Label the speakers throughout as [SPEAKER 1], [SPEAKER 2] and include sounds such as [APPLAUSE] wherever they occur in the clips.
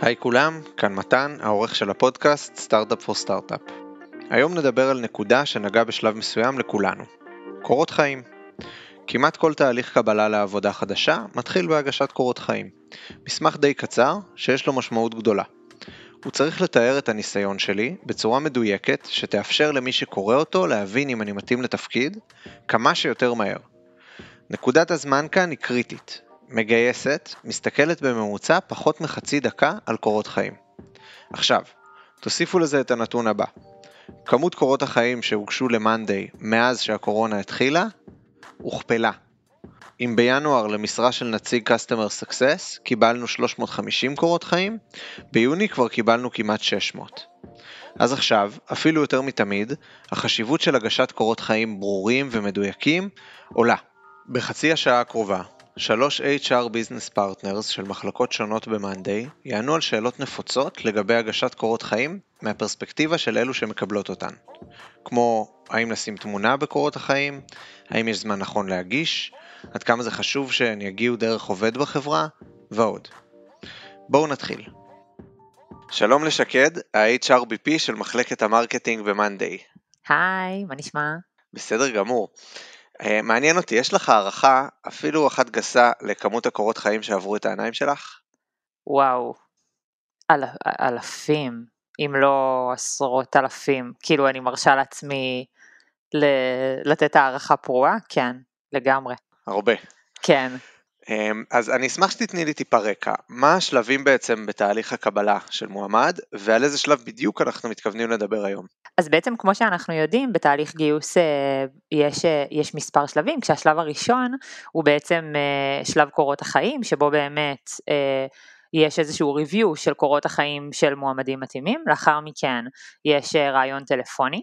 [SPEAKER 1] היי כולם, כאן מתן, העורך של הפודקאסט סטארט-אפ פור סטארט-אפ. היום נדבר על נקודה שנגעה בשלב מסוים לכולנו, קורות חיים. כמעט כל תהליך קבלה לעבודה חדשה מתחיל בהגשת קורות חיים. מסמך די קצר, שיש לו משמעות גדולה. הוא צריך לתאר את הניסיון שלי בצורה מדויקת שתאפשר למי שקורא אותו להבין אם אני מתאים לתפקיד כמה שיותר מהר. נקודת הזמן כאן היא קריטית, מגייסת, מסתכלת בממוצע פחות מחצי דקה על קורות חיים. עכשיו, תוסיפו לזה את הנתון הבא. כמות קורות החיים שהוגשו למאנדיי מאז שהקורונה התחילה, הוכפלה. אם בינואר למשרה של נציג Customer Success קיבלנו 350 קורות חיים, ביוני כבר קיבלנו כמעט 600. אז עכשיו, אפילו יותר מתמיד, החשיבות של הגשת קורות חיים ברורים ומדויקים עולה. בחצי השעה הקרובה שלוש HR Business Partners של מחלקות שונות ב-Monday יענו על שאלות נפוצות לגבי הגשת קורות חיים מהפרספקטיבה של אלו שמקבלות אותן. כמו האם לשים תמונה בקורות החיים, האם יש זמן נכון להגיש, עד כמה זה חשוב שהן יגיעו דרך עובד בחברה, ועוד. בואו נתחיל. שלום לשקד, ה-HRBP של מחלקת ה marketing ב-Monday.
[SPEAKER 2] היי, מה נשמע?
[SPEAKER 1] בסדר גמור. אה, מעניין אותי, יש לך הערכה, אפילו אחת גסה, לכמות הקורות חיים שעברו את העיניים שלך?
[SPEAKER 2] וואו, אל, אלפים, אם לא עשרות אלפים. כאילו, אני מרשה לעצמי ל, לתת הערכה פרועה? כן, לגמרי.
[SPEAKER 1] הרבה.
[SPEAKER 2] כן.
[SPEAKER 1] אמ, אז אני אשמח שתתני לי טיפה רקע. מה השלבים בעצם בתהליך הקבלה של מועמד, ועל איזה שלב בדיוק אנחנו מתכוונים לדבר היום?
[SPEAKER 2] אז בעצם כמו שאנחנו יודעים, בתהליך גיוס אה, יש, אה, יש מספר שלבים, כשהשלב הראשון הוא בעצם אה, שלב קורות החיים, שבו באמת יש איזשהו review של קורות החיים של מועמדים מתאימים, לאחר מכן יש רעיון טלפוני.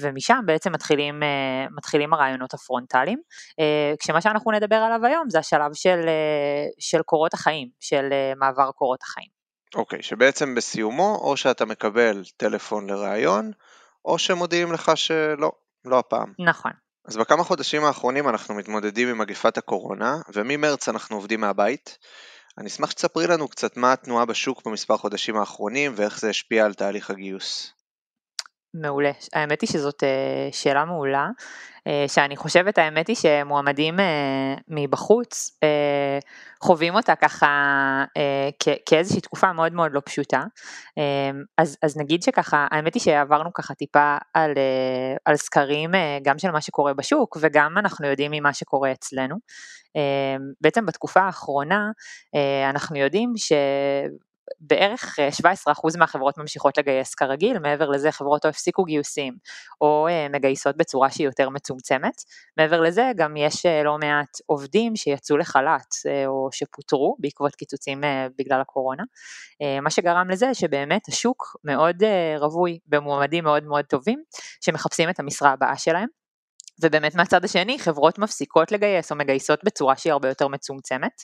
[SPEAKER 2] ומשם בעצם מתחילים, אה, מתחילים הרעיונות הפרונטליים, אה, כשמה שאנחנו נדבר עליו היום זה השלב של, אה, של קורות החיים, של מעבר קורות החיים.
[SPEAKER 1] אוקיי, okay, שבעצם בסיומו או שאתה מקבל טלפון לראיון, או שמודיעים לך שלא, לא הפעם.
[SPEAKER 2] נכון.
[SPEAKER 1] אז בכמה חודשים האחרונים אנחנו מתמודדים עם מגפת הקורונה, וממרץ אנחנו עובדים מהבית. אני אשמח שתספרי לנו קצת מה התנועה בשוק במספר חודשים האחרונים ואיך זה השפיע על תהליך הגיוס.
[SPEAKER 2] מעולה. האמת היא שזאת אה, שאלה מעולה, אה, שאני חושבת, האמת היא שמועמדים אה, מבחוץ חווים אותה ככה כאיזושהי תקופה מאוד מאוד לא פשוטה. אז, אז נגיד שככה, האמת היא שעברנו ככה טיפה על, על סקרים גם של מה שקורה בשוק וגם אנחנו יודעים ממה שקורה אצלנו. בעצם בתקופה האחרונה אנחנו יודעים ש... בערך 17% אה, מהחברות ממשיכות לגייס כרגיל, מעבר לזה חברות או הפסיקו גיוסים או אה, מגייסות בצורה שהיא יותר מצומצמת. מעבר לזה גם יש אה, לא מעט עובדים שיצאו לחל"ת או שפוטרו בעקבות קיצוצים בגלל הקורונה, מה שגרם לזה שבאמת השוק מאוד רווי במועמדים מאוד מאוד טובים שמחפשים את המשרה הבאה שלהם. ובאמת מהצד השני חברות מפסיקות לגייס או מגייסות בצורה שהיא הרבה יותר מצומצמת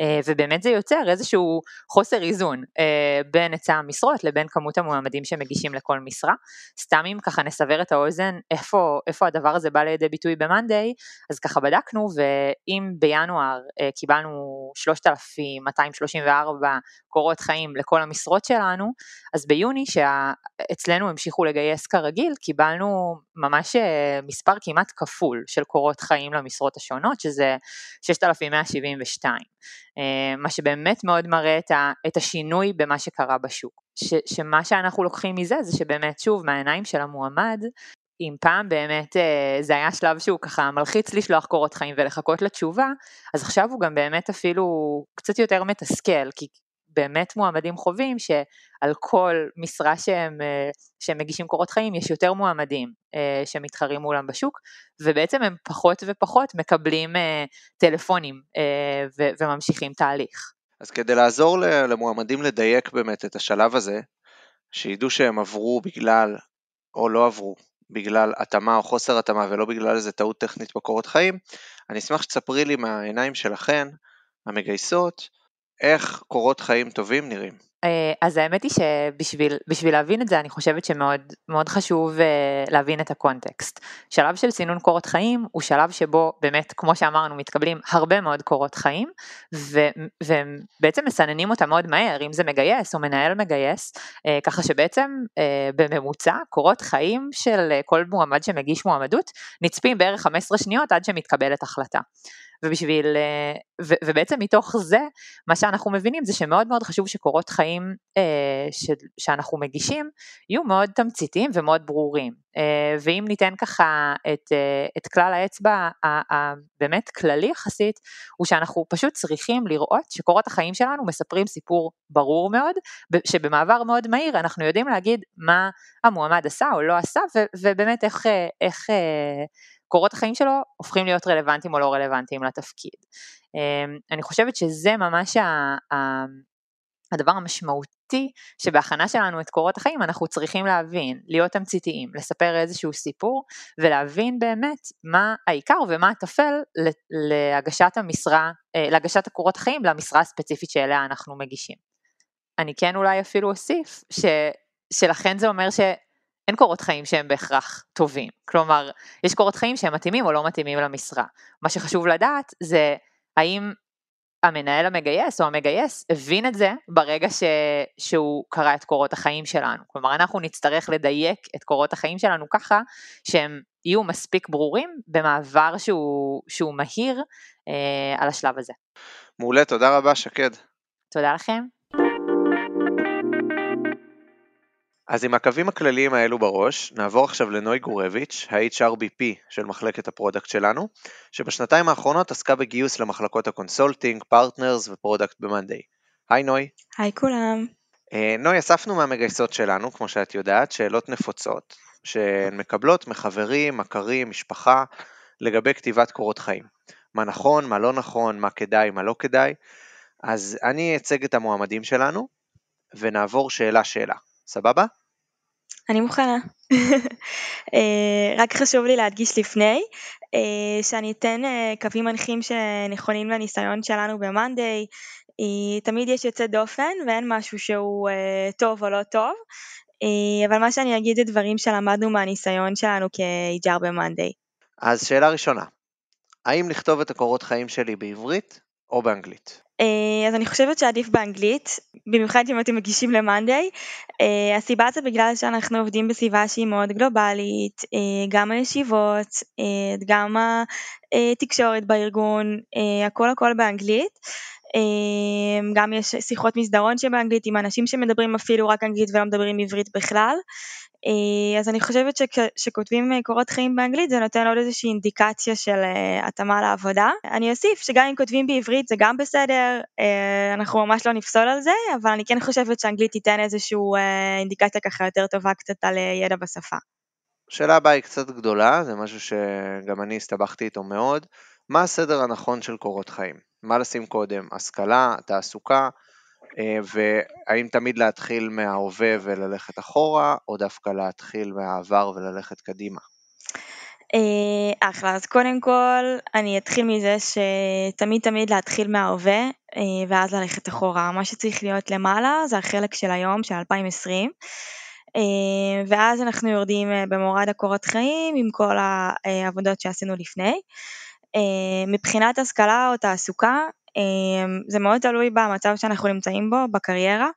[SPEAKER 2] אה, ובאמת זה יוצר איזשהו חוסר איזון אה, בין היצע המשרות לבין כמות המועמדים שמגישים לכל משרה. סתם אם ככה נסבר את האוזן איפה, איפה הדבר הזה בא לידי ביטוי ב-Monday אז ככה בדקנו ואם בינואר אה, קיבלנו 3,234 קורות חיים לכל המשרות שלנו אז ביוני שאצלנו המשיכו לגייס כרגיל קיבלנו ממש מספר כמעט כפול של קורות חיים למשרות השונות, שזה 6,172, אה, מה שבאמת מאוד מראה את השינוי במה שקרה בשוק. ש, שמה שאנחנו לוקחים מזה זה שבאמת שוב מהעיניים של המועמד אם פעם באמת אה, זה היה שלב שהוא ככה מלחיץ לשלוח קורות חיים ולחכות לתשובה, אז עכשיו הוא גם באמת אפילו קצת יותר מתסכל, כי באמת מועמדים חווים שעל כל משרה שהם, אה, שהם מגישים קורות חיים יש יותר מועמדים אה, שמתחרים מולם בשוק ובעצם הם פחות ופחות מקבלים אה, טלפונים וממשיכים תהליך.
[SPEAKER 1] אז כדי לעזור למועמדים לדייק באמת את השלב הזה, שידעו שהם עברו בגלל או לא עברו בגלל התאמה או חוסר התאמה ולא בגלל איזה טעות טכנית בקורות חיים, אני אשמח שתספרי לי מהעיניים שלכן, המגייסות, איך קורות חיים טובים נראים.
[SPEAKER 2] אה, אז האמת היא שבשביל להבין את זה אני חושבת שמאוד מאוד חשוב אה, להבין את הקונטקסט. שלב של סינון קורות חיים הוא שלב שבו באמת כמו שאמרנו מתקבלים הרבה מאוד קורות חיים ובעצם מסננים אותם מאוד מהר אם זה מגייס או מנהל מגייס אה, ככה שבעצם בממוצע קורות חיים של כל מועמד שמגיש מועמדות נצפים בערך 15 שניות עד שמתקבלת החלטה. ובשביל, אה, ו, ובעצם מתוך זה, מה שאנחנו מבינים זה שמאוד מאוד חשוב שקורות חיים אה, ש, שאנחנו מגישים יהיו מאוד תמציתיים ומאוד ברורים. אה, ואם ניתן ככה את, אה, את כלל האצבע הבאמת כללי יחסית, הוא שאנחנו פשוט צריכים לראות שקורות החיים שלנו מספרים סיפור ברור מאוד, שבמעבר מאוד מהיר אנחנו יודעים להגיד מה המועמד עשה או לא עשה, ו, ובאמת איך, אה, איך קורות החיים שלו הופכים להיות רלוונטיים או לא רלוונטיים לתפקיד. אמ, אני חושבת שזה ממש הדבר המשמעותי שבהכנה שלנו את קורות החיים אנחנו צריכים להבין, להיות תמציתיים, לספר איזשהו סיפור ולהבין באמת מה העיקר ומה הטפל להגשת המשרה, אה, להגשת הקורות החיים למשרה הספציפית שאליה אנחנו מגישים. אני כן אולי אפילו אוסיף ש, שלכן זה אומר ש... אין קורות חיים שהם בהכרח טובים. כלומר, יש קורות חיים שהם מתאימים או לא מתאימים למשרה. מה שחשוב לדעת זה האם המנהל המגייס או המגייס הבין את זה ברגע ש... שהוא קרא את קורות החיים שלנו. כלומר, אנחנו נצטרך לדייק את קורות החיים שלנו ככה שהם יהיו מספיק ברורים במעבר שהוא, שהוא מהיר אה, על השלב הזה.
[SPEAKER 1] מעולה, תודה רבה שקד.
[SPEAKER 2] תודה לכם.
[SPEAKER 1] אז עם הקווים הכלליים האלו בראש, נעבור עכשיו לנוי גורביץ', ה-HRBP של מחלקת ה product שלנו, שבשנתיים האחרונות עסקה בגיוס למחלקות ה consulting, partners ו product ב Monday. היי נוי.
[SPEAKER 3] היי כולם.
[SPEAKER 1] אה, נוי, אספנו מהמגייסות שלנו, כמו שאת יודעת, שאלות נפוצות, שהן מקבלות מחברים, מכרים, משפחה, לגבי כתיבת קורות חיים. מה נכון, מה לא נכון, מה כדאי, מה לא כדאי. אז אני אצג את המועמדים שלנו, ונעבור שאלה-שאלה. סבבה?
[SPEAKER 3] אני מוכנה. אה, רק חשוב לי להדגיש לפני, אה, שאני אתן אה, קווים מנחים שנכונים לניסיון שלנו ב-Monday. תמיד יש יוצא דופן ואין משהו שהוא טוב או לא טוב, אבל מה שאני אגיד זה דברים שלמדנו מהניסיון שלנו כ-HR ב-Monday.
[SPEAKER 1] אז שאלה ראשונה, האם לכתוב את הקורות חיים שלי בעברית או באנגלית?
[SPEAKER 3] אה, אז אני חושבת שעדיף באנגלית, במיוחד אם אתם מגישים למאנדיי. אה, הסיבה זה בגלל שאנחנו עובדים בסביבה שהיא מאוד גלובלית, אה, גם הישיבות, גם התקשורת בארגון, הכל הכל באנגלית. גם יש שיחות מסדרון שבאנגלית עם אנשים שמדברים אפילו רק אנגלית ולא מדברים עברית בכלל. אה, אז אני חושבת שכשכותבים אה, קורות חיים באנגלית זה נותן עוד איזושהי אינדיקציה של אה, התאמה לעבודה. אני אוסיף שגם אם כותבים בעברית זה גם בסדר, אנחנו ממש לא נפסול על זה, אבל אני כן חושבת שאנגלית תיתן איזושהי אינדיקציה ככה יותר טובה קצת על ידע בשפה.
[SPEAKER 1] השאלה הבאה היא קצת גדולה, זה משהו שגם אני הסתבכתי איתו מאוד. מה הסדר הנכון של קורות חיים? מה לשים קודם? השכלה, תעסוקה? אה, והאם תמיד להתחיל מההווה וללכת אחורה, או דווקא להתחיל מהעבר וללכת קדימה?
[SPEAKER 3] אה, אחלה, אז קודם כל אני אתחיל מזה שתמיד תמיד להתחיל מההווה אה, ואז ללכת אחורה. מה שצריך להיות למעלה זה החלק של היום, של 2020. ואז אנחנו יורדים במורד הקורות חיים עם כל העבודות שעשינו לפני. מבחינת השכלה או תעסוקה, אמ, זה מאוד תלוי במצב שאנחנו נמצאים בו בקריירה.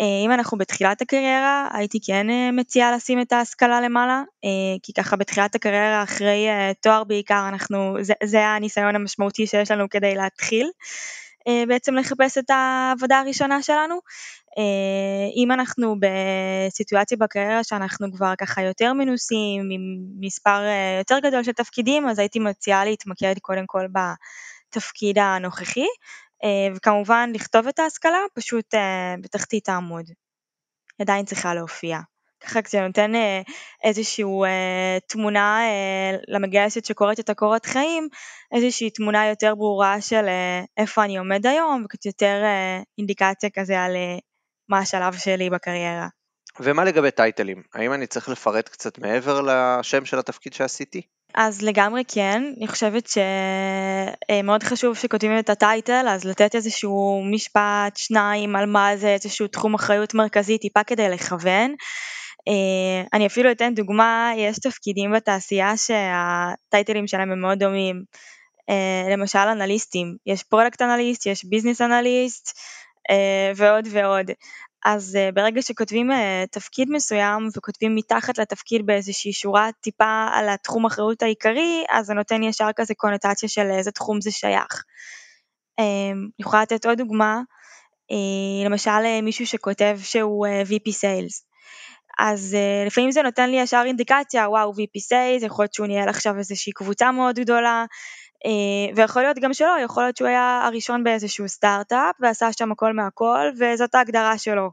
[SPEAKER 3] אה, אם אנחנו בתחילת הקריירה, הייתי כן אה, מציעה לשים את ההשכלה למעלה, אה, כי ככה בתחילת הקריירה אחרי תואר בעיקר, אנחנו, זה, זה הניסיון המשמעותי שיש לנו כדי להתחיל בעצם לחפש את העבודה הראשונה שלנו. אם אנחנו בסיטואציה בקריירה שאנחנו כבר ככה יותר מנוסים, עם מספר יותר גדול של תפקידים, אז הייתי מציעה להתמקד קודם כל ב... התפקיד הנוכחי, אה, וכמובן לכתוב את ההשכלה פשוט אה, בתחתית העמוד. עדיין צריכה להופיע. ככה זה נותן אה, איזושהי תמונה למגייסת שקוראת את הקורות חיים, איזושהי תמונה יותר ברורה של איפה אני עומד היום, וקצת יותר אינדיקציה כזה על מה השלב שלי בקריירה.
[SPEAKER 1] ומה לגבי טייטלים? האם אני צריך לפרט קצת מעבר לשם של התפקיד שעשיתי?
[SPEAKER 3] אז לגמרי כן, אני חושבת שמאוד חשוב שכותבים את הטייטל, אז לתת איזשהו משפט, שניים, על מה זה, איזשהו תחום אחריות מרכזי, טיפה כדי לכוון. אה, אני אפילו אתן דוגמה, יש תפקידים בתעשייה שהטייטלים שלהם הם מאוד דומים. אה, למשל אנליסטים, יש product analyst, יש business analyst אה, ועוד ועוד. אז ברגע שכותבים תפקיד מסוים וכותבים מתחת לתפקיד באיזושהי שורה טיפה על התחום אחריות העיקרי, אז זה נותן ישר כזה קונוטציה של איזה תחום זה שייך. אני יכולה לתת עוד דוגמה, למשל מישהו שכותב שהוא VP Sales. אז uh, לפעמים זה נותן לי ישר אינדיקציה, וואו, VP Sales, יכול להיות שהוא ניהל עכשיו איזושהי קבוצה מאוד גדולה, uh, ויכול להיות גם שלא, יכול להיות שהוא היה הראשון באיזשהו סטארט-אפ ועשה שם הכל מהכל, וזאת ההגדרה שלו.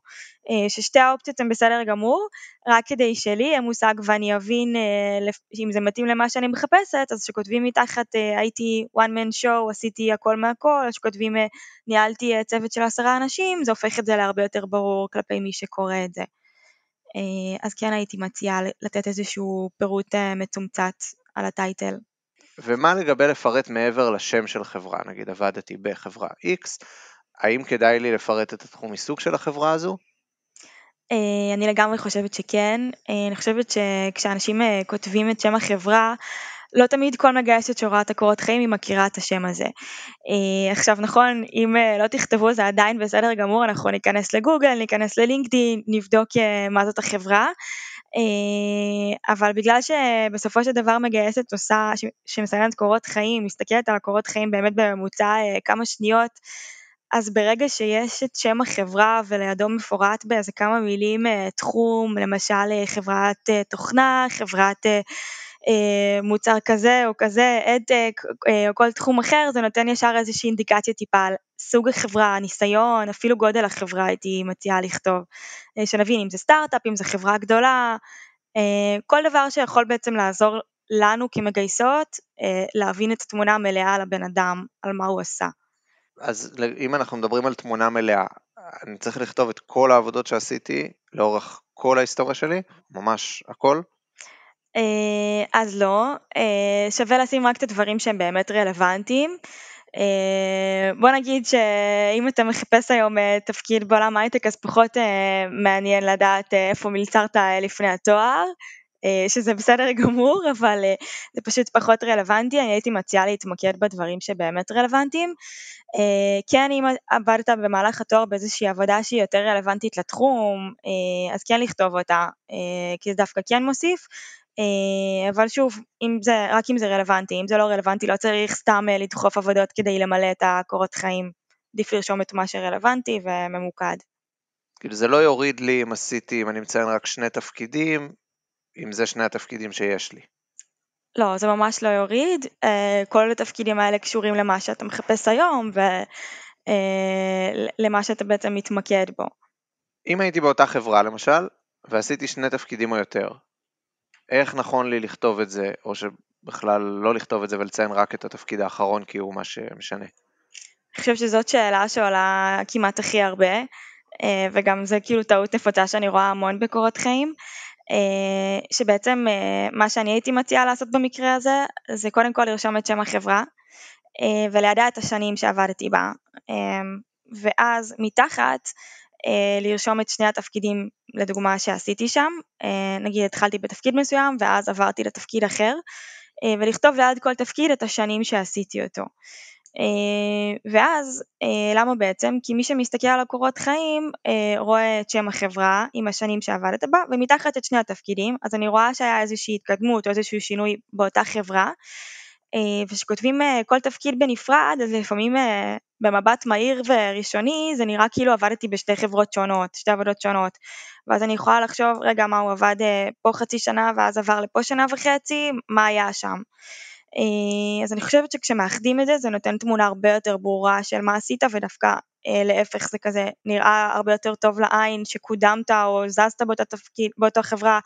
[SPEAKER 3] Uh, ששתי האופציות הן בסדר גמור, רק כדי שלי יהיה מושג ואני אבין uh, אם זה מתאים למה שאני מחפשת, אז כשכותבים מתחת uh, הייתי one man show, עשיתי הכל מהכל, אז כשכותבים uh, ניהלתי uh, צוות של עשרה אנשים, זה הופך את זה להרבה יותר ברור כלפי מי שקורא את זה. אה, אז כן הייתי מציעה לתת איזשהו פירוט אה, מצומצת על הטייטל.
[SPEAKER 1] ומה לגבי לפרט מעבר לשם של חברה? נגיד עבדתי בחברה X, האם כדאי לי לפרט את התחום עיסוק של החברה הזו?
[SPEAKER 3] אה, אני לגמרי חושבת שכן, אני חושבת שכשאנשים כותבים את שם החברה, לא תמיד כל מגייסת שרואה את הקורות חיים היא מכירה את השם הזה. אה, עכשיו נכון, אם אה, לא תכתבו זה עדיין בסדר גמור, אנחנו ניכנס לגוגל, ניכנס ללינקדאין, נבדוק אה, מה זאת החברה. אבל בגלל שבסופו של דבר מגייסת עושה, שמסיימת קורות חיים, מסתכלת על הקורות חיים באמת בממוצע כמה שניות, אז ברגע שיש את שם החברה ולידו מפורט באיזה כמה מילים תחום, למשל חברת תוכנה, חברת מוצר כזה או כזה, אדטק אה, או כל תחום אחר, זה נותן ישר איזושהי אינדיקציה טיפה על סוג החברה, הניסיון, אפילו גודל החברה הייתי מציעה לכתוב, אה, שנבין אם זה סטארט-אפ, אם זה חברה גדולה, כל דבר שיכול בעצם לעזור לנו כמגייסות להבין את התמונה המלאה על הבן אדם, על מה הוא עשה.
[SPEAKER 1] אז אם אנחנו מדברים על תמונה מלאה, אני צריך לכתוב את כל העבודות שעשיתי לאורך כל ההיסטוריה שלי, ממש הכל?
[SPEAKER 3] אה, אז לא, אה, שווה לשים רק את הדברים שהם באמת רלוונטיים. אה, בוא נגיד שאם אתה מחפש היום תפקיד בעולם הייטק אז פחות מעניין לדעת איפה מלצרת לפני התואר, שזה בסדר [LAUGHS] גמור, אבל זה פשוט פחות רלוונטי, אני הייתי מציעה להתמקד בדברים שבאמת רלוונטיים. כן, אם עבדת במהלך התואר באיזושהי עבודה שהיא יותר רלוונטית לתחום, אז כן לכתוב אותה, כי זה דווקא כן מוסיף. אה, אבל שוב, אם זה, רק אם זה רלוונטי, אם זה לא רלוונטי לא צריך סתם אה, לדחוף עבודות כדי למלא את הקורות חיים, עדיף לרשום את מה שרלוונטי וממוקד.
[SPEAKER 1] כאילו זה לא יוריד לי אם עשיתי, אם אני מציין רק שני תפקידים, אם זה שני התפקידים שיש לי.
[SPEAKER 3] לא, זה ממש לא יוריד, אה, כל התפקידים האלה קשורים למה שאתה מחפש היום ולמה שאתה בעצם מתמקד בו.
[SPEAKER 1] אם הייתי באותה חברה למשל, ועשיתי שני תפקידים או יותר, איך נכון לי לכתוב את זה, או שבכלל לא לכתוב את זה ולציין רק את התפקיד האחרון כי הוא מה שמשנה?
[SPEAKER 3] אני חושבת שזאת שאלה שעולה כמעט הכי הרבה, אה, וגם זה כאילו טעות נפוצה שאני רואה המון בקורות חיים, אה, שבעצם אה, מה שאני הייתי מציעה לעשות במקרה הזה, זה קודם כל לרשום את שם החברה, ולידע את השנים שעבדתי בה, ואז מתחת לרשום את שני התפקידים לדוגמה שעשיתי שם, אה, נגיד התחלתי בתפקיד מסוים ואז עברתי לתפקיד אחר, אה, ולכתוב ליד כל תפקיד את השנים שעשיתי אותו. ואז למה בעצם? כי מי שמסתכל על הקורות חיים רואה את שם החברה עם השנים שעבדת בה ומתחת את שני התפקידים אז אני רואה שהיה איזושהי התקדמות או איזשהו שינוי באותה חברה וכשכותבים כל תפקיד בנפרד אז לפעמים במבט מהיר וראשוני זה נראה כאילו עבדתי בשתי חברות שונות, שתי עבודות שונות. ואז אני יכולה לחשוב, רגע, מה הוא עבד אה, פה חצי שנה ואז עבר לפה שנה וחצי, מה היה שם. אה, אז אני חושבת שכשמאחדים את זה, זה נותן תמונה הרבה יותר ברורה של מה עשית, ודווקא אה, להפך זה כזה נראה הרבה יותר טוב לעין שקודמת או זזת באותה תפקיד, באותה חברה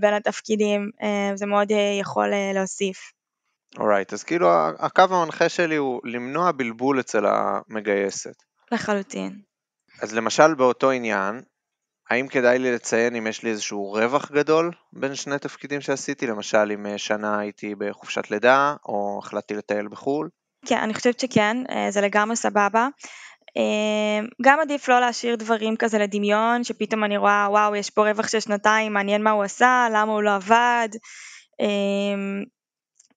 [SPEAKER 3] בין התפקידים, זה מאוד יכול להוסיף.
[SPEAKER 1] אורייט, right, אז כאילו הקו המנחה שלי הוא למנוע בלבול אצל המגייסת.
[SPEAKER 3] לחלוטין.
[SPEAKER 1] אז למשל באותו עניין, האם כדאי לי לציין אם יש לי איזשהו רווח גדול בין שני תפקידים שעשיתי? למשל אם אה, שנה הייתי בחופשת לידה, או החלטתי לטייל בחו"ל?
[SPEAKER 3] כן, אני חושבת שכן, אה, זה לגמרי סבבה. אה, גם עדיף לא להשאיר דברים כזה לדמיון, שפתאום אני רואה, וואו, יש פה רווח של שנתיים, מעניין מה הוא עשה, למה הוא לא עבד.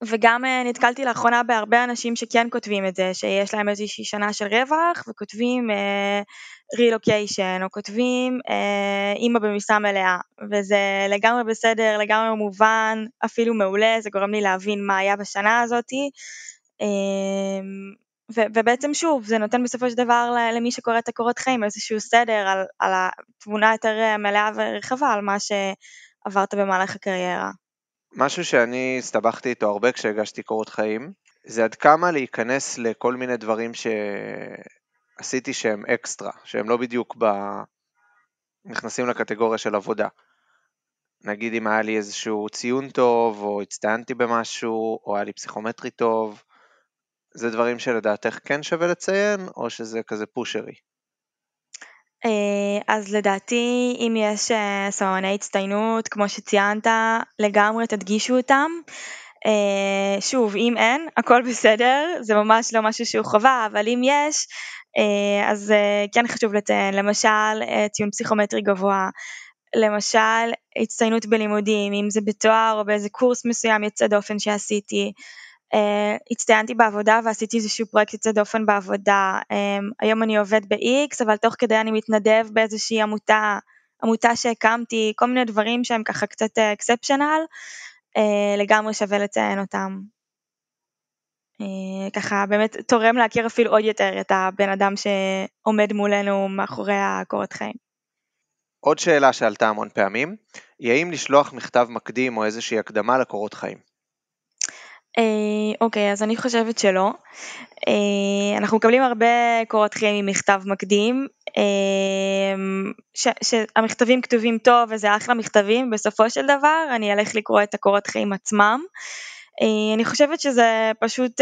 [SPEAKER 3] וגם נתקלתי לאחרונה בהרבה אנשים שכן כותבים את זה, שיש להם איזושהי שנה של רווח, וכותבים רילוקיישן, או כותבים אימא במשרה מלאה, וזה לגמרי בסדר, לגמרי מובן, אפילו מעולה, זה גורם לי להבין מה היה בשנה הזאתי. אמ, ו- ובעצם שוב, זה נותן בסופו של דבר למי שקורא את הקורות חיים איזשהו סדר על, על התמונה יותר מלאה ורחבה על מה שעברת במהלך הקריירה.
[SPEAKER 1] משהו שאני הסתבכתי איתו הרבה כשהגשתי קורות חיים, זה עד כמה להיכנס לכל מיני דברים שעשיתי שהם אקסטרה, שהם לא בדיוק ב... נכנסים לקטגוריה של עבודה. נגיד אם היה לי איזשהו ציון טוב, או הצטיינתי במשהו, או היה לי פסיכומטרי טוב, זה דברים שלדעתך כן שווה לציין, או שזה כזה פושרי?
[SPEAKER 3] אה, אז לדעתי אם יש אה, סממני הצטיינות, כמו שציינת, לגמרי תדגישו אותם. אה, שוב, אם אין, הכל בסדר, זה ממש לא משהו שהוא חובה, אבל אם יש, אז כן חשוב לציין, למשל ציון פסיכומטרי גבוה, למשל הצטיינות בלימודים, אם זה בתואר או באיזה קורס מסוים יוצא דופן שעשיתי. Uh, הצטיינתי בעבודה ועשיתי איזשהו פרויקט יוצא דופן בעבודה. Um, היום אני עובד ב-X, אבל תוך כדי אני מתנדב באיזושהי עמותה, עמותה שהקמתי, כל מיני דברים שהם ככה קצת אקספשיונל, uh, uh, לגמרי שווה לציין אותם. ככה באמת תורם להכיר אפילו עוד יותר את הבן אדם שעומד מולנו מאחורי הקורות חיים.
[SPEAKER 1] עוד שאלה שעלתה המון פעמים, היא האם לשלוח מכתב מקדים או איזושהי הקדמה לקורות חיים?
[SPEAKER 3] אה, אוקיי, אז אני חושבת שלא. אה, אנחנו מקבלים הרבה קורות חיים עם מכתב מקדים, אה, שהמכתבים כתובים טוב וזה אחלה מכתבים, בסופו של דבר אני אלך לקרוא את הקורות חיים עצמם. אני חושבת שזה פשוט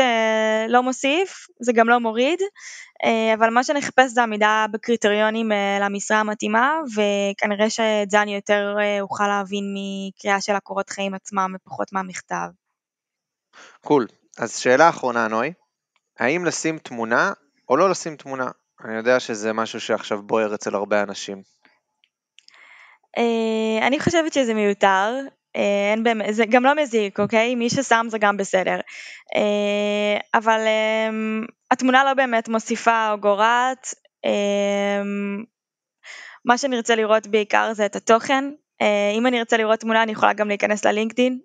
[SPEAKER 3] לא מוסיף, זה גם לא מוריד, אבל מה שאני אחפש זה עמידה בקריטריונים למשרה המתאימה, וכנראה שאת זה אני יותר אוכל להבין מקריאה של הקורות חיים עצמם ופחות מהמכתב.
[SPEAKER 1] קול. אז שאלה אחרונה, נוי, האם לשים תמונה או לא לשים תמונה? אני יודע שזה משהו שעכשיו בוער אצל הרבה אנשים.
[SPEAKER 3] אה, אני חושבת שזה מיותר, אה, אין באמת, זה גם לא מזיק, אוקיי? מי ששם זה גם בסדר. אה, אבל התמונה לא באמת מוסיפה או גורעת. מה שאני ארצה לראות בעיקר זה את התוכן. אם אני ארצה לראות תמונה אני יכולה גם להיכנס ללינקדין,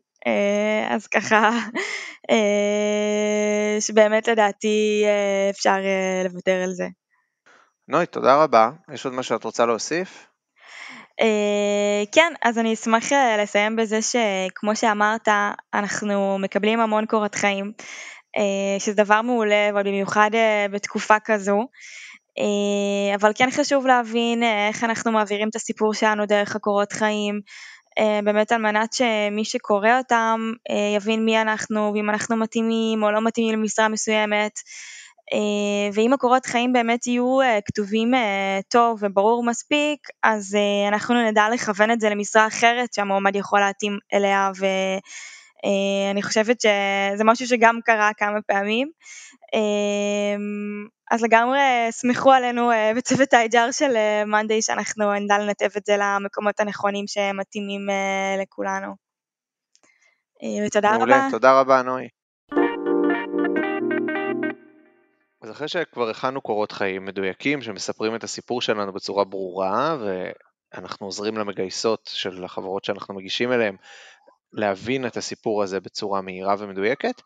[SPEAKER 3] אז ככה, אה, שבאמת לדעתי אה, אפשר לוותר על זה.
[SPEAKER 1] נוי, תודה רבה. יש עוד משהו שאת רוצה להוסיף?
[SPEAKER 3] כן, אז אני אשמח לסיים בזה שכמו שאמרת, אנחנו מקבלים המון קורות חיים, שזה דבר מעולה, אבל במיוחד בתקופה כזו. אבל כן חשוב להבין איך אנחנו מעבירים את הסיפור שלנו דרך הקורות חיים, אה, באמת על מנת שמי שקורא אותם אה, יבין מי אנחנו ואם אנחנו מתאימים או לא מתאימים למשרה מסוימת. אה, ואם הקורות חיים באמת יהיו כתובים טוב וברור מספיק, אז אנחנו נדע לכוון את זה למשרה אחרת שהמועמד יכול להתאים אליה, ואני חושבת שזה משהו שגם קרה כמה פעמים. אז לגמרי סמכו עלינו אה, בצוות ה-HR של מאנדיי אה, שאנחנו נדע לנתב את זה למקומות הנכונים שמתאימים אה, לכולנו. ותודה רבה.
[SPEAKER 1] מעולה, תודה רבה נוי. אז אחרי שכבר הכנו קורות חיים מדויקים שמספרים את הסיפור שלנו בצורה ברורה ואנחנו עוזרים למגייסות של החברות שאנחנו מגישים אליהן להבין את הסיפור הזה בצורה מהירה ומדויקת,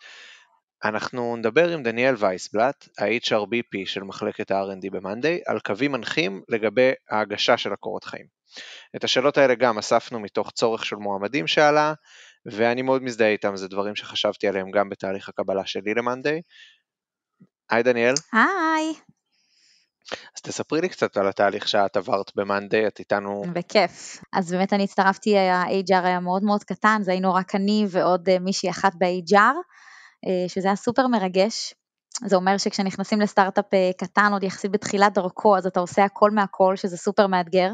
[SPEAKER 1] אנחנו נדבר עם דניאל וייסבלט, ה-HRBP של מחלקת ה-R&D ב-Monday, על קווים מנחים לגבי ההגשה של הקורות חיים. את השאלות האלה גם אספנו מתוך צורך של מועמדים שעלה, ואני מאוד מזדהה איתם, זה דברים שחשבתי עליהם גם בתהליך הקבלה שלי ל-Monday. היי דניאל.
[SPEAKER 4] היי.
[SPEAKER 1] אז תספרי לי קצת על התהליך שאת עברת ב-Monday, את איתנו...
[SPEAKER 4] בכיף. אז באמת אני הצטרפתי, ה-HR היה מאוד מאוד קטן, זה היינו רק אני ועוד אה, מישהי אחת ב-HR. אה, שזה היה סופר מרגש. זה אומר שכשנכנסים לסטארט-אפ אה, קטן, עוד יחסית בתחילת דרכו, אז אתה עושה הכל מהכל, שזה סופר מאתגר.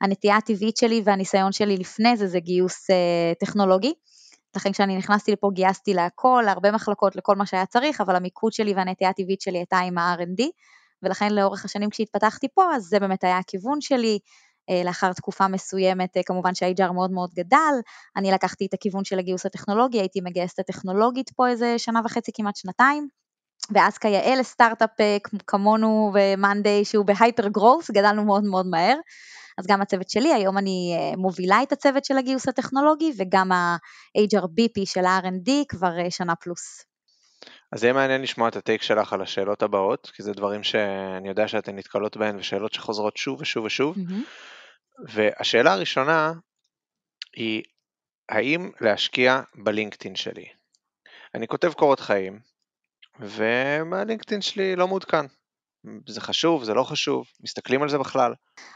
[SPEAKER 4] הנטייה הטבעית שלי והניסיון שלי לפני זה זה גיוס אה, טכנולוגי. לכן כשאני נכנסתי לפה גייסתי להכל, להרבה מחלקות, לכל מה שהיה צריך, אבל המיקוד שלי והנטייה הטבעית שלי הייתה עם ה-R&D, ולכן לאורך השנים כשהתפתחתי פה, אז זה באמת היה הכיוון שלי. אה, לאחר תקופה מסוימת, אה, כמובן שה-HR מאוד מאוד גדל, אני לקחתי את הכיוון של הגיוס הטכנולוגי, הייתי מגייסת הטכנולוגית פה איזה שנה וחצי, כמעט שנתיים, ואז כיאה לסטארט-אפ אה, כמונו ו-Monday שהוא בהייפר גרוס, גדלנו מאוד מאוד מהר. אז גם הצוות שלי, היום אני מובילה את הצוות של הגיוס הטכנולוגי וגם ה-HRBP של ה-R&D כבר שנה פלוס.
[SPEAKER 1] אז יהיה מעניין לשמוע את הטייק שלך על השאלות הבאות, כי זה דברים שאני יודע שאתן נתקלות בהן ושאלות שחוזרות שוב ושוב ושוב. Mm-hmm. והשאלה הראשונה היא, האם להשקיע בלינקדאין שלי? אני כותב קורות חיים, והלינקדאין שלי לא מעודכן. זה חשוב, זה לא חשוב, מסתכלים על זה בכלל.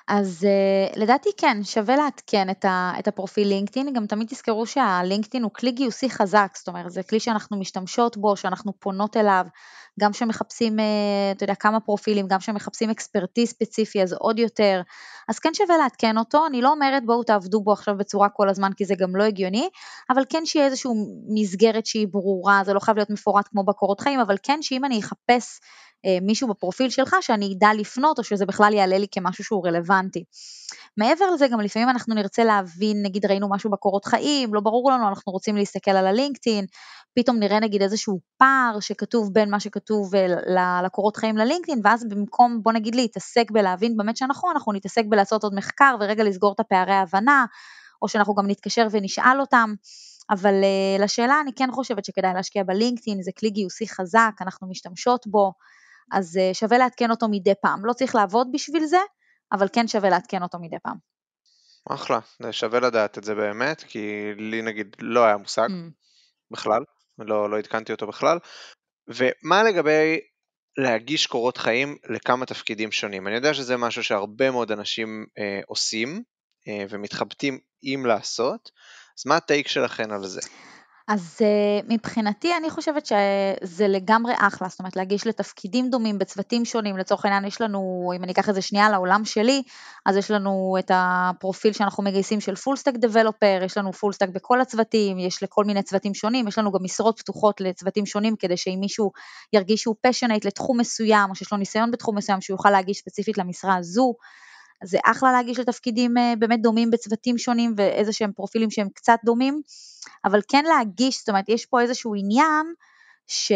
[SPEAKER 4] אז uh, לדעתי כן, שווה לעדכן את, ה, את הפרופיל לינקדאין, גם תמיד תזכרו שהלינקדאין הוא כלי גיוסי חזק, זאת אומרת זה כלי שאנחנו משתמשות בו, שאנחנו פונות אליו, גם כשמחפשים, uh, אתה יודע, כמה פרופילים, גם כשמחפשים אקספרטיז ספציפי אז עוד יותר, אז כן שווה לעדכן אותו, אני לא אומרת בואו תעבדו בו עכשיו בצורה כל הזמן כי זה גם לא הגיוני, אבל כן שיהיה איזושהי מסגרת שהיא ברורה, זה לא חייב להיות מפורט כמו בקורות חיים, אבל כן שאם אני אחפש מישהו בפרופיל שלך שאני אדע לפנות או שזה בכלל יעלה לי כמשהו שהוא רלוונטי. מעבר לזה גם לפעמים אנחנו נרצה להבין, נגיד ראינו משהו בקורות חיים, לא ברור לנו, אנחנו רוצים להסתכל על הלינקדאין, פתאום נראה נגיד איזשהו פער שכתוב בין מה שכתוב אה, לקורות חיים ללינקדאין, ואז במקום בוא נגיד להתעסק בלהבין באמת שנכון, אנחנו נתעסק בלעשות עוד מחקר ורגע לסגור את הפערי ההבנה, או שאנחנו גם נתקשר ונשאל אותם. אבל uh, לשאלה אני כן חושבת שכדאי להשקיע בלינקדאין, זה כלי גיוסי חזק, אנחנו משתמשות בו, אז אה, שווה לעדכן אותו מדי פעם. לא צריך לעבוד בשביל זה, אבל כן שווה לעדכן אותו מדי פעם.
[SPEAKER 1] אחלה, זה שווה לדעת את זה באמת, כי לי נגיד לא היה מושג mm. בכלל, לא, לא עדכנתי אותו בכלל. ומה לגבי להגיש קורות חיים לכמה תפקידים שונים? אני יודע שזה משהו שהרבה מאוד אנשים אה, עושים אה, ומתחבטים אם לעשות, אז מה ה take שלכם על זה?
[SPEAKER 4] אז אה, מבחינתי אני חושבת שזה לגמרי אחלה, זאת אומרת להגיש לתפקידים דומים בצוותים שונים, לצורך העניין יש לנו, אם אני אקח את זה שנייה לעולם שלי, אז יש לנו את הפרופיל שאנחנו מגייסים של full stack developer, יש לנו full stack בכל הצוותים, יש לכל מיני צוותים שונים, יש לנו גם משרות פתוחות לצוותים שונים כדי שאם מישהו ירגיש שהוא passionate לתחום מסוים, או שיש לו ניסיון בתחום מסוים, שהוא יוכל להגיש ספציפית למשרה הזו. זה אחלה להגיש לתפקידים אה, באמת דומים בצוותים שונים ואיזה שהם פרופילים שהם קצת דומים, אבל כן להגיש, זאת אומרת יש פה איזשהו עניין ש...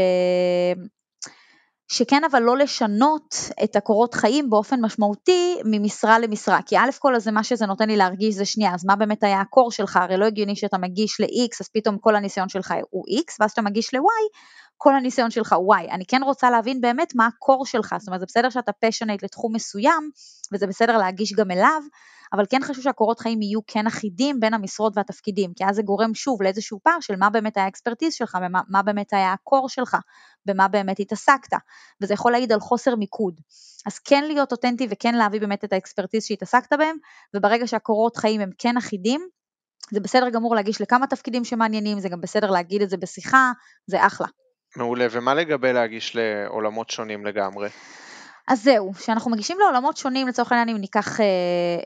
[SPEAKER 4] שכן אבל לא לשנות את הקורות חיים באופן משמעותי ממשרה למשרה, כי א' כל זה מה שזה נותן לי להרגיש זה שנייה, אז מה באמת היה הקור שלך, הרי לא הגיוני שאתה מגיש ל-X אז פתאום כל הניסיון שלך הוא X, ואז שאתה מגיש ל-Y, כל הניסיון שלך הוא Y. אני כן רוצה להבין באמת מה הקור שלך, זאת אומרת זה בסדר שאתה פשנט לתחום מסוים, וזה בסדר להגיש גם אליו, אבל כן חשוב שהקורות חיים יהיו כן אחידים בין המשרות והתפקידים, כי אז זה גורם שוב לאיזשהו פער של מה באמת היה האקספרטיז שלך, ומה מה באמת היה הקור שלך, במה באמת התעסקת, וזה יכול להעיד על חוסר מיקוד. אז כן להיות אותנטי וכן להביא באמת את האקספרטיז שהתעסקת בהם, וברגע שהקורות חיים הם כן אחידים, זה בסדר גמור להגיש לכמה תפקידים שמעניינים, זה גם בסדר להגיד את זה בשיחה, זה אחלה.
[SPEAKER 1] מעולה, ומה לגבי להגיש לעולמות שונים לגמרי?
[SPEAKER 4] אז זהו, כשאנחנו מגישים לעולמות שונים, לצורך העניין אם ניקח אה,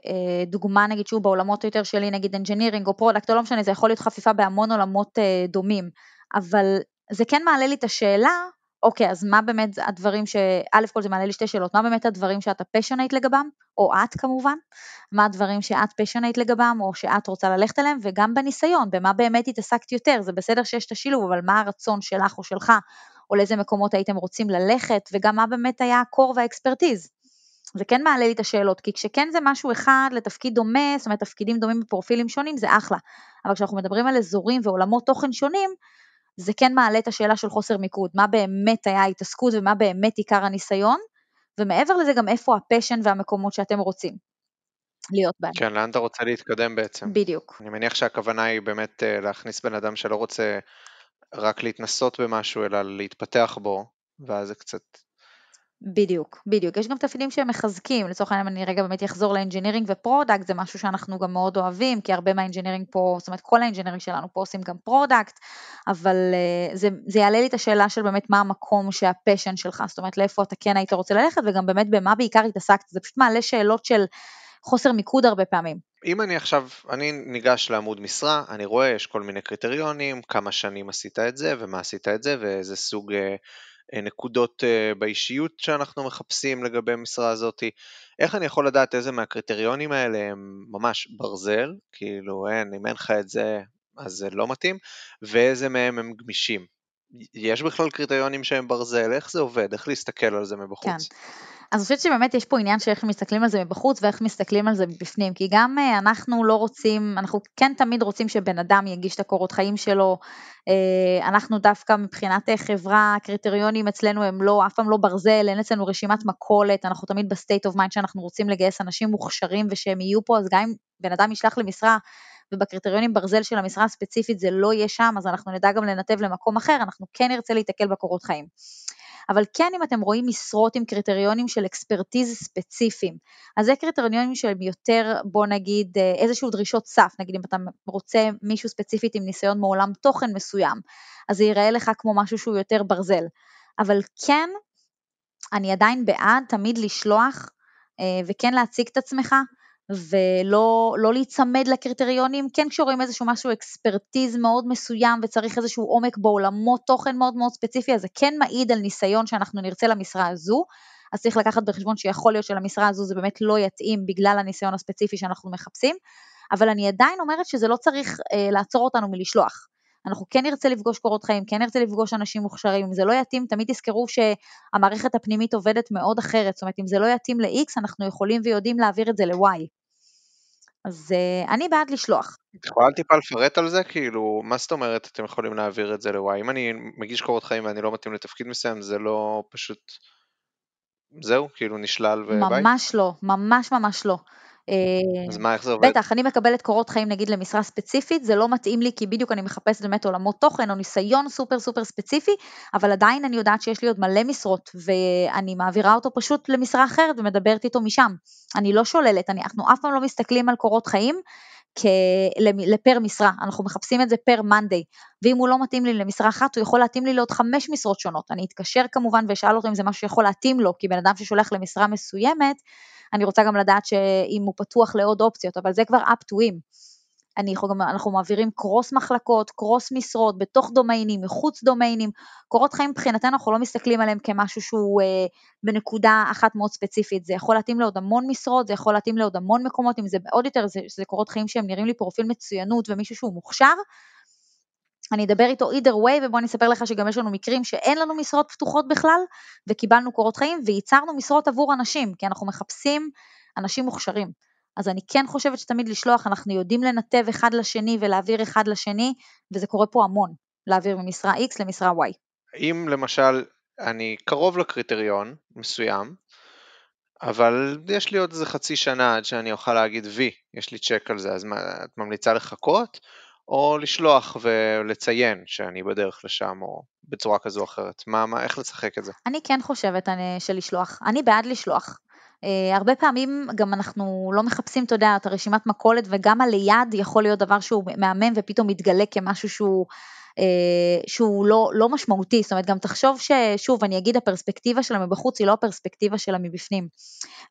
[SPEAKER 4] אה, דוגמה נגיד שהוא בעולמות יותר שלי, נגיד engineering או product או לא משנה, זה יכול להיות חפיפה בהמון עולמות אה, דומים, אבל זה כן מעלה לי את השאלה, אוקיי, אז מה באמת הדברים ש... א' כל זה מעלה לי שתי שאלות, מה באמת הדברים שאתה passionate לגבם, או את כמובן, מה הדברים שאת passionate לגבם, או שאת רוצה ללכת אליהם, וגם בניסיון, במה באמת התעסקת יותר, זה בסדר שיש את השילוב, אבל מה הרצון שלך או שלך, או לאיזה מקומות הייתם רוצים ללכת, וגם מה באמת היה הקור והאקספרטיז. זה כן מעלה לי את השאלות, כי כשכן זה משהו אחד לתפקיד דומה, זאת אומרת תפקידים דומים בפרופילים שונים, זה אחלה. אבל כשאנחנו מדברים על אזורים ועולמות תוכן שונים, זה כן מעלה את השאלה של חוסר מיקוד, מה באמת היה ההתעסקות ומה באמת עיקר הניסיון, ומעבר לזה גם איפה הפשן והמקומות שאתם רוצים להיות בהם.
[SPEAKER 1] כן, לאן אתה רוצה להתקדם בעצם.
[SPEAKER 4] בדיוק.
[SPEAKER 1] אני מניח שהכוונה היא באמת אה, להכניס בן אדם שלא רוצה רק להתנסות במשהו, אלא להתפתח בו, ואז זה קצת
[SPEAKER 4] בדיוק, בדיוק. יש גם תפקידים שהם מחזקים, לצורך העניין אני רגע באמת אחזור ל engineering ו product, זה משהו שאנחנו גם מאוד אוהבים, כי הרבה מה engineering פה, זאת אומרת כל ה engineering שלנו פה עושים גם product, אבל אה, זה, זה יעלה לי את השאלה של באמת מה המקום שה passion שלך, זאת אומרת לאיפה אתה כן היית רוצה ללכת, וגם באמת במה בעיקר התעסקת, זה פשוט מעלה שאלות של חוסר מיקוד הרבה פעמים.
[SPEAKER 1] אם אני עכשיו, אני ניגש לעמוד משרה, אני רואה, יש כל מיני קריטריונים, כמה שנים עשית את זה, ומה עשית את זה, ואיזה סוג אה, אה, נקודות אה, באישיות שאנחנו מחפשים לגבי המשרה הזאת. איך אני יכול לדעת איזה מהקריטריונים האלה הם ממש ברזל, כאילו אין, אם אין לך את זה, אז זה לא מתאים, ואיזה מהם הם גמישים. יש בכלל קריטריונים שהם ברזל? איך זה עובד? איך להסתכל על זה מבחוץ?
[SPEAKER 4] כן. אז אני חושבת שבאמת יש פה עניין שאיך מסתכלים על זה מבחוץ ואיך מסתכלים על זה מבפנים, כי גם אה, אנחנו לא רוצים, אנחנו כן תמיד רוצים שבן אדם יגיש את הקורות חיים שלו, אה, אנחנו דווקא מבחינת אה, חברה, הקריטריונים אצלנו הם לא, אף פעם לא ברזל, אין אצלנו רשימת מכולת, אנחנו תמיד ב state of mind שאנחנו רוצים לגייס אנשים מוכשרים ושהם יהיו פה, אז גם אם בן אדם ישלח למשרה ובקריטריונים ברזל של המשרה הספציפית זה לא יהיה שם, אז אנחנו נדע גם לנתב למקום אחר, אנחנו כן נרצה להתקל בקורות חיים. אבל כן אם אתם רואים משרות עם קריטריונים של expertise ספציפיים, אז זה קריטריונים שהם יותר, בוא נגיד, אה, איזשהו דרישות סף, נגיד אם אתה רוצה מישהו ספציפית עם ניסיון מעולם תוכן מסוים, אז זה ייראה לך כמו משהו שהוא יותר ברזל. אבל כן, אני עדיין בעד תמיד לשלוח אה, וכן להציג את עצמך, ולא לא להיצמד לקריטריונים, כן כשרואים איזשהו משהו אקספרטיז מאוד מסוים וצריך איזשהו עומק בעולמות תוכן מאוד מאוד ספציפי, אז זה כן מעיד על ניסיון שאנחנו נרצה למשרה הזו, אז צריך לקחת בחשבון שיכול להיות שלמשרה הזו זה באמת לא יתאים בגלל הניסיון הספציפי שאנחנו מחפשים, אבל אני עדיין אומרת שזה לא צריך אה, לעצור אותנו מלשלוח. אנחנו כן נרצה לפגוש קורות חיים, כן נרצה לפגוש אנשים מוכשרים, אם זה לא יתאים, תמיד תזכרו שהמערכת הפנימית עובדת מאוד אחרת, זאת אומרת אם זה לא יתאים ל-X, אנחנו יכולים ויודעים להעביר את זה ל-Y. אז uh, אני בעד לשלוח.
[SPEAKER 1] את יכולה טיפה לפרט על זה? כאילו, מה זאת אומרת אתם יכולים להעביר את זה ל-Y? אם אני מגיש קורות חיים ואני לא מתאים לתפקיד מסוים, זה לא פשוט... זהו? כאילו נשלל וביי?
[SPEAKER 4] ממש לא, ממש ממש לא.
[SPEAKER 1] אז מה, איך זה עובד?
[SPEAKER 4] בטח, אני מקבלת קורות חיים נגיד למשרה ספציפית, זה לא מתאים לי כי בדיוק אני מחפשת באמת עולמות תוכן או ניסיון סופר סופר ספציפי, אבל עדיין אני יודעת שיש לי עוד מלא משרות, ואני מעבירה אותו פשוט למשרה אחרת ומדברת איתו משם. אני לא שוללת, אני, אנחנו אף פעם לא מסתכלים על קורות חיים לפר משרה, אנחנו מחפשים את זה פר מאנדיי, ואם הוא לא מתאים לי למשרה אחת, הוא יכול להתאים לי לעוד חמש משרות שונות. אני אתקשר כמובן ואשאל אותו אם זה משהו שיכול להתאים לו, כי בן אדם ששולח למשרה מסוימת, אני רוצה גם לדעת שאם הוא פתוח לעוד אופציות, אבל זה כבר up to him. יכול גם, אנחנו מעבירים קרוס מחלקות, קרוס משרות, בתוך דומיינים, מחוץ דומיינים. קורות חיים מבחינתנו אנחנו לא מסתכלים עליהם כמשהו שהוא אה, בנקודה אחת מאוד ספציפית. זה יכול להתאים לעוד המון משרות, זה יכול להתאים לעוד המון מקומות, אם זה עוד יותר, זה, זה קורות חיים שהם נראים לי פרופיל מצוינות ומישהו שהוא מוכשר, אני אדבר איתו either way, ובוא אני אספר לך שגם יש לנו מקרים שאין לנו משרות פתוחות בכלל, וקיבלנו קורות חיים, וייצרנו משרות עבור אנשים, כי אנחנו מחפשים אנשים מוכשרים. אז אני כן חושבת שתמיד לשלוח, אנחנו יודעים לנתב אחד לשני ולהעביר אחד לשני, וזה קורה פה המון, להעביר ממשרה X למשרה Y.
[SPEAKER 1] אם למשל אני קרוב לקריטריון מסוים, אבל יש לי עוד איזה חצי שנה עד שאני אוכל להגיד וי, יש לי צ'ק על זה, אז מה, את ממליצה לחכות? או לשלוח ולציין שאני בדרך לשם, או בצורה כזו או אחרת? מה, מה, איך לשחק את זה?
[SPEAKER 4] אני כן חושבת אני, של לשלוח. אני בעד לשלוח. Uh, הרבה פעמים גם אנחנו לא מחפשים, אתה יודע, את הרשימת מכולת, וגם הליד יכול להיות דבר שהוא מהמם ופתאום מתגלה כמשהו שהוא אה, שהוא לא, לא משמעותי, זאת אומרת גם תחשוב ששוב אני אגיד הפרספקטיבה שלה מבחוץ היא לא הפרספקטיבה שלה מבפנים.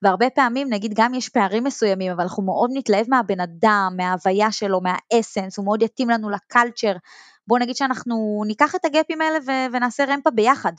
[SPEAKER 4] והרבה פעמים נגיד גם יש פערים מסוימים אבל אנחנו מאוד נתלהב מהבן אדם, מההוויה שלו, מהאסנס, הוא מאוד יתאים לנו לקלצ'ר, בוא נגיד שאנחנו ניקח את הגאפים האלה ונעשה רמפה ביחד.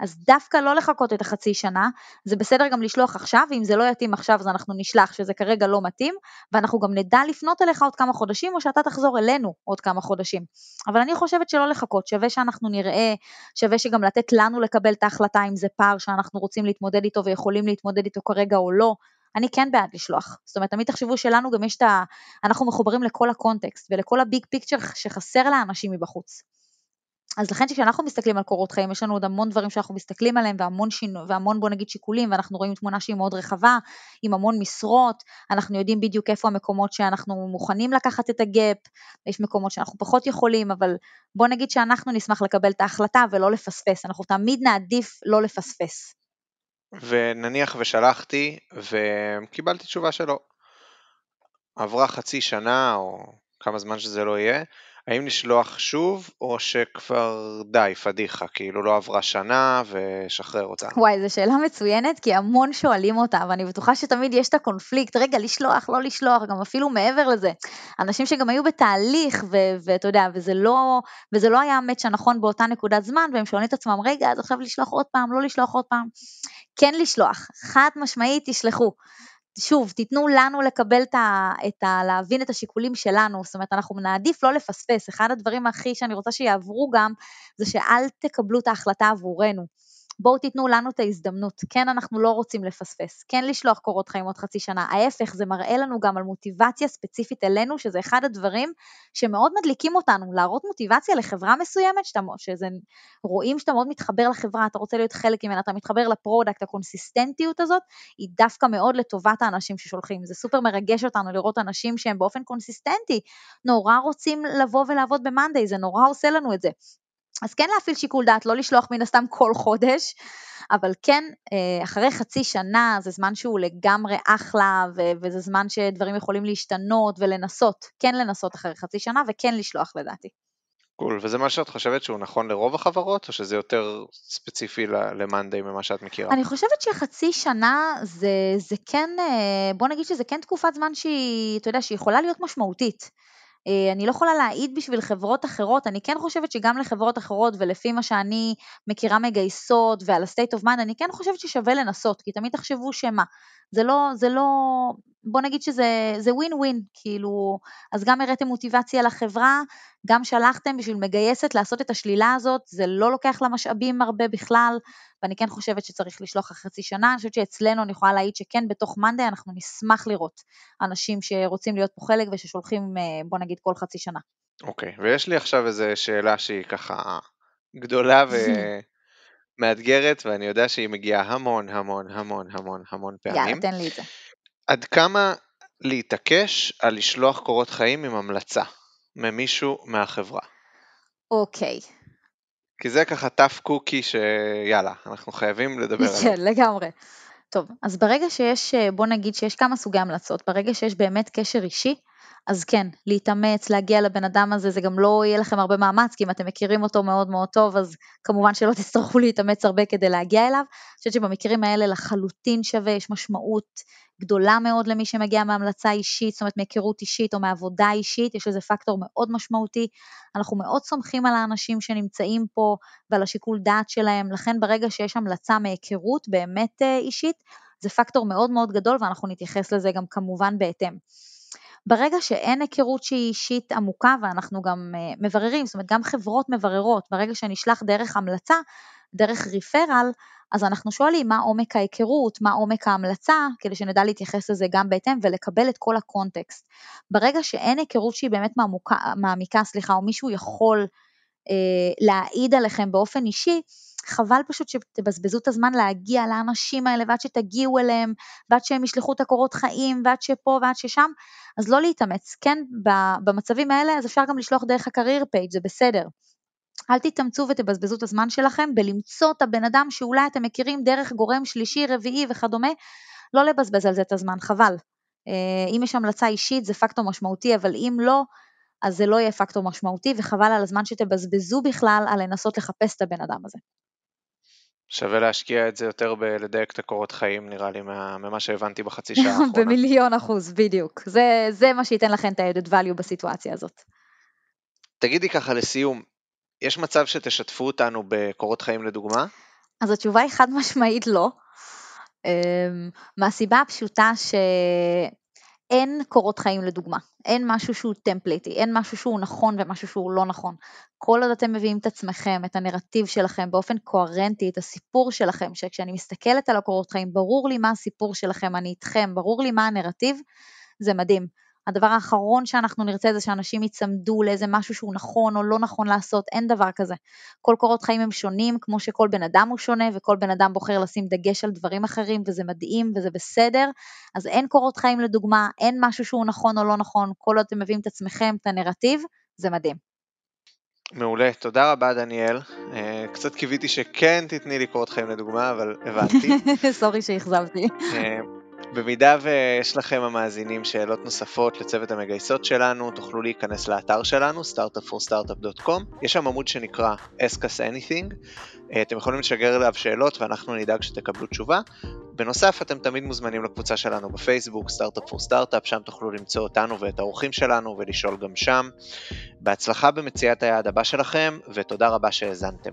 [SPEAKER 4] אז דווקא לא לחכות את החצי שנה, זה בסדר גם לשלוח עכשיו, ואם זה לא יתאים עכשיו אז אנחנו נשלח שזה כרגע לא מתאים, ואנחנו גם נדע לפנות אליך עוד כמה חודשים, או שאתה תחזור אלינו עוד כמה חודשים. אבל אני חושבת שלא לחכות, שווה שאנחנו נראה, שווה שגם לתת לנו לקבל את ההחלטה אם זה פער שאנחנו רוצים להתמודד איתו ויכולים להתמודד איתו כרגע או לא. אני כן בעד לשלוח. זאת אומרת, תמיד תחשבו שלנו גם יש את ה... אנחנו מחוברים לכל הקונטקסט ולכל הביג פיקצ'ר שחסר לאנשים מבחוץ. אז לכן כשאנחנו מסתכלים על קורות חיים, יש לנו עוד המון דברים שאנחנו מסתכלים עליהם והמון, שינו, והמון בוא נגיד שיקולים, ואנחנו רואים תמונה שהיא מאוד רחבה, עם המון משרות, אנחנו יודעים בדיוק איפה המקומות שאנחנו מוכנים לקחת את הגאפ, יש מקומות שאנחנו פחות יכולים, אבל בוא נגיד שאנחנו נשמח לקבל את ההחלטה ולא לפספס, אנחנו תמיד נעדיף לא לפספס.
[SPEAKER 1] ונניח ושלחתי וקיבלתי תשובה שלא. עברה חצי שנה או כמה זמן שזה לא יהיה, האם לשלוח שוב, או שכבר די, פדיחה, כאילו לא עברה שנה ושחרר אותה?
[SPEAKER 4] וואי, זו שאלה מצוינת, כי המון שואלים אותה, ואני בטוחה שתמיד יש את הקונפליקט, רגע, לשלוח, לא לשלוח, גם אפילו מעבר לזה. אנשים שגם היו בתהליך, ואתה יודע, וזה לא, וזה לא היה המאץ' הנכון באותה נקודת זמן, והם שואלים את עצמם, רגע, אז עכשיו לשלוח עוד פעם, לא לשלוח עוד פעם. כן לשלוח, חד משמעית תשלחו. שוב, תיתנו לנו לקבל את ה, את ה... להבין את השיקולים שלנו, זאת אומרת, אנחנו נעדיף לא לפספס. אחד הדברים הכי שאני רוצה שיעברו גם, זה שאל תקבלו את ההחלטה עבורנו. בואו תיתנו לנו את ההזדמנות. כן, אנחנו לא רוצים לפספס, כן לשלוח קורות חיים עוד חצי שנה. ההפך, זה מראה לנו גם על מוטיבציה ספציפית אלינו, שזה אחד הדברים שמאוד מדליקים אותנו, להראות מוטיבציה לחברה מסוימת, שאתה, שזה, רואים שאתה מאוד מתחבר לחברה, אתה רוצה להיות חלק ממנה, אתה מתחבר ל product, הקונסיסטנטיות הזאת, היא דווקא מאוד לטובת האנשים ששולחים. זה סופר מרגש אותנו לראות אנשים שהם באופן קונסיסטנטי, נורא רוצים לבוא ולעבוד ב-Monday, זה נורא עושה לנו את זה. אז כן להפעיל שיקול דעת, לא לשלוח מן הסתם כל חודש, אבל כן, אה, אחרי חצי שנה זה זמן שהוא לגמרי אחלה, וזה זמן שדברים יכולים להשתנות ולנסות, כן לנסות אחרי חצי שנה וכן לשלוח לדעתי.
[SPEAKER 1] קול, cool. וזה מה שאת חושבת שהוא נכון לרוב החברות, או שזה יותר ספציפי למאנדיי ממה שאת מכירה?
[SPEAKER 4] אני חושבת שחצי שנה זה, זה כן, אה, בוא נגיד שזה כן תקופת זמן שהיא, אתה יודע, שהיא יכולה להיות משמעותית. אה, אני לא יכולה להעיד בשביל חברות אחרות, אני כן חושבת שגם לחברות אחרות ולפי מה שאני מכירה מגייסות ועל ה-state of mind, אני כן חושבת ששווה לנסות, כי תמיד תחשבו שמה, זה לא, זה לא, בוא נגיד שזה ווין ווין, כאילו, אז גם הראיתם מוטיבציה לחברה, גם שלחתם בשביל מגייסת לעשות את השלילה הזאת, זה לא לוקח לה משאבים הרבה בכלל, ואני כן חושבת שצריך לשלוח אחרי חצי שנה, אני חושבת שאצלנו אני יכולה להעיד שכן בתוך מאנדיי אנחנו נשמח לראות אנשים שרוצים להיות פה חלק וששולחים אה, בוא נגיד כל חצי שנה.
[SPEAKER 1] אוקיי, okay, ויש לי עכשיו איזו שאלה שהיא ככה גדולה [LAUGHS] ומאתגרת, ואני יודע שהיא מגיעה המון המון המון המון המון פעמים.
[SPEAKER 4] יאללה, תן לי את זה.
[SPEAKER 1] עד כמה להתעקש על לשלוח קורות חיים עם המלצה ממישהו מהחברה?
[SPEAKER 4] אוקיי. Okay.
[SPEAKER 1] כי זה ככה טאפ קוקי שיאללה, אנחנו חייבים לדבר עליו.
[SPEAKER 4] כן, לגמרי. טוב, אז ברגע שיש, בוא נגיד שיש כמה סוגי המלצות, ברגע שיש באמת קשר אישי, אז כן, להתאמץ, להגיע לבן אדם הזה, זה גם לא יהיה לכם הרבה מאמץ, כי אם אתם מכירים אותו מאוד מאוד טוב, אז כמובן שלא [LAUGHS] תצטרכו להתאמץ הרבה כדי להגיע אליו. אני חושבת שבמקרים האלה לחלוטין שווה, יש משמעות גדולה מאוד למי שמגיע מהמלצה אישית, זאת אומרת מהיכרות אישית או מעבודה אישית, יש לזה פקטור מאוד משמעותי. אנחנו מאוד סומכים על האנשים שנמצאים פה ועל השיקול דעת שלהם, לכן ברגע שיש המלצה מהיכרות באמת אה, אישית, זה פקטור מאוד מאוד גדול ואנחנו נתייחס לזה גם כמובן בהתאם. ברגע שאין היכרות שהיא אישית עמוקה ואנחנו גם אה, מבררים, זאת אומרת גם חברות מבררות, ברגע שנשלח דרך המלצה, דרך ריפרל, אז אנחנו שואלים מה עומק ההיכרות, מה עומק ההמלצה, כדי שנדע להתייחס לזה גם בהתאם ולקבל את כל הקונטקסט. ברגע שאין היכרות שהיא באמת מעמוקה, מעמיקה, סליחה, או מישהו יכול אה, להעיד עליכם באופן אישי, חבל פשוט שתבזבזו את הזמן להגיע לאנשים האלה ועד שתגיעו אליהם ועד שהם ישלחו את הקורות חיים ועד שפה ועד ששם, אז לא להתאמץ, כן, במצבים האלה אז אפשר גם לשלוח דרך ה career page, זה בסדר. אל תתאמצו ותבזבזו את הזמן שלכם בלמצוא את הבן אדם שאולי אתם מכירים דרך גורם שלישי, רביעי וכדומה, לא לבזבז על זה את הזמן, חבל. אה, אם יש המלצה אישית זה פקטור משמעותי, אבל אם לא, אז זה לא יהיה פקטור משמעותי, וחבל על הזמן שתבזבזו בכלל על לנסות לחפש את הבן אדם הזה.
[SPEAKER 1] שווה להשקיע את זה יותר בלדייק את הקורות חיים, נראה לי, ממה שהבנתי בחצי שעה [LAUGHS] האחרונה.
[SPEAKER 4] במיליון אחוז, בדיוק. זה, זה מה שייתן לכם את ה-added value בסיטואציה הזאת.
[SPEAKER 1] תגידי ככה לסיום, יש מצב שתשתפו אותנו בקורות חיים לדוגמה?
[SPEAKER 4] אז התשובה היא חד משמעית לא. אמ, מהסיבה הפשוטה שאין קורות חיים לדוגמה, אין משהו שהוא טמפליטי, אין משהו שהוא נכון ומשהו שהוא לא נכון. כל עוד אתם מביאים את עצמכם, את הנרטיב שלכם באופן קוהרנטי, את הסיפור שלכם, שכשאני מסתכלת על הקורות חיים, ברור לי מה הסיפור שלכם, אני איתכם, ברור לי מה הנרטיב, זה מדהים. הדבר האחרון שאנחנו נרצה זה שאנשים ייצמדו לאיזה משהו שהוא נכון או לא נכון לעשות, אין דבר כזה. כל קורות חיים הם שונים, כמו שכל בן אדם הוא שונה וכל בן אדם בוחר לשים דגש על דברים אחרים וזה מדהים וזה בסדר, אז אין קורות חיים לדוגמה, אין משהו שהוא נכון או לא נכון, כל עוד אתם מביאים את עצמכם, את הנרטיב, זה מדהים.
[SPEAKER 1] מעולה, תודה רבה דניאל. אה, קצת קיוויתי שכן תתני לי קורות חיים לדוגמה, אבל הבנתי. [LAUGHS]
[SPEAKER 4] סורי שאכזבתי.
[SPEAKER 1] במידה ויש לכם המאזינים שאלות נוספות לצוות המגייסות שלנו, תוכלו להיכנס לאתר שלנו, startupforstartup.com. יש שם עמוד שנקרא Ask us anything. אה, אתם יכולים לשגר אליו שאלות ואנחנו נדאג שתקבלו תשובה. בנוסף, אתם תמיד מוזמנים לקבוצה שלנו בפייסבוק, Startup for Startup, שם תוכלו למצוא אותנו ואת האורחים שלנו ולשאול גם שם. בהצלחה במציאת היעד הבא שלכם, ותודה רבה שהאזנתם.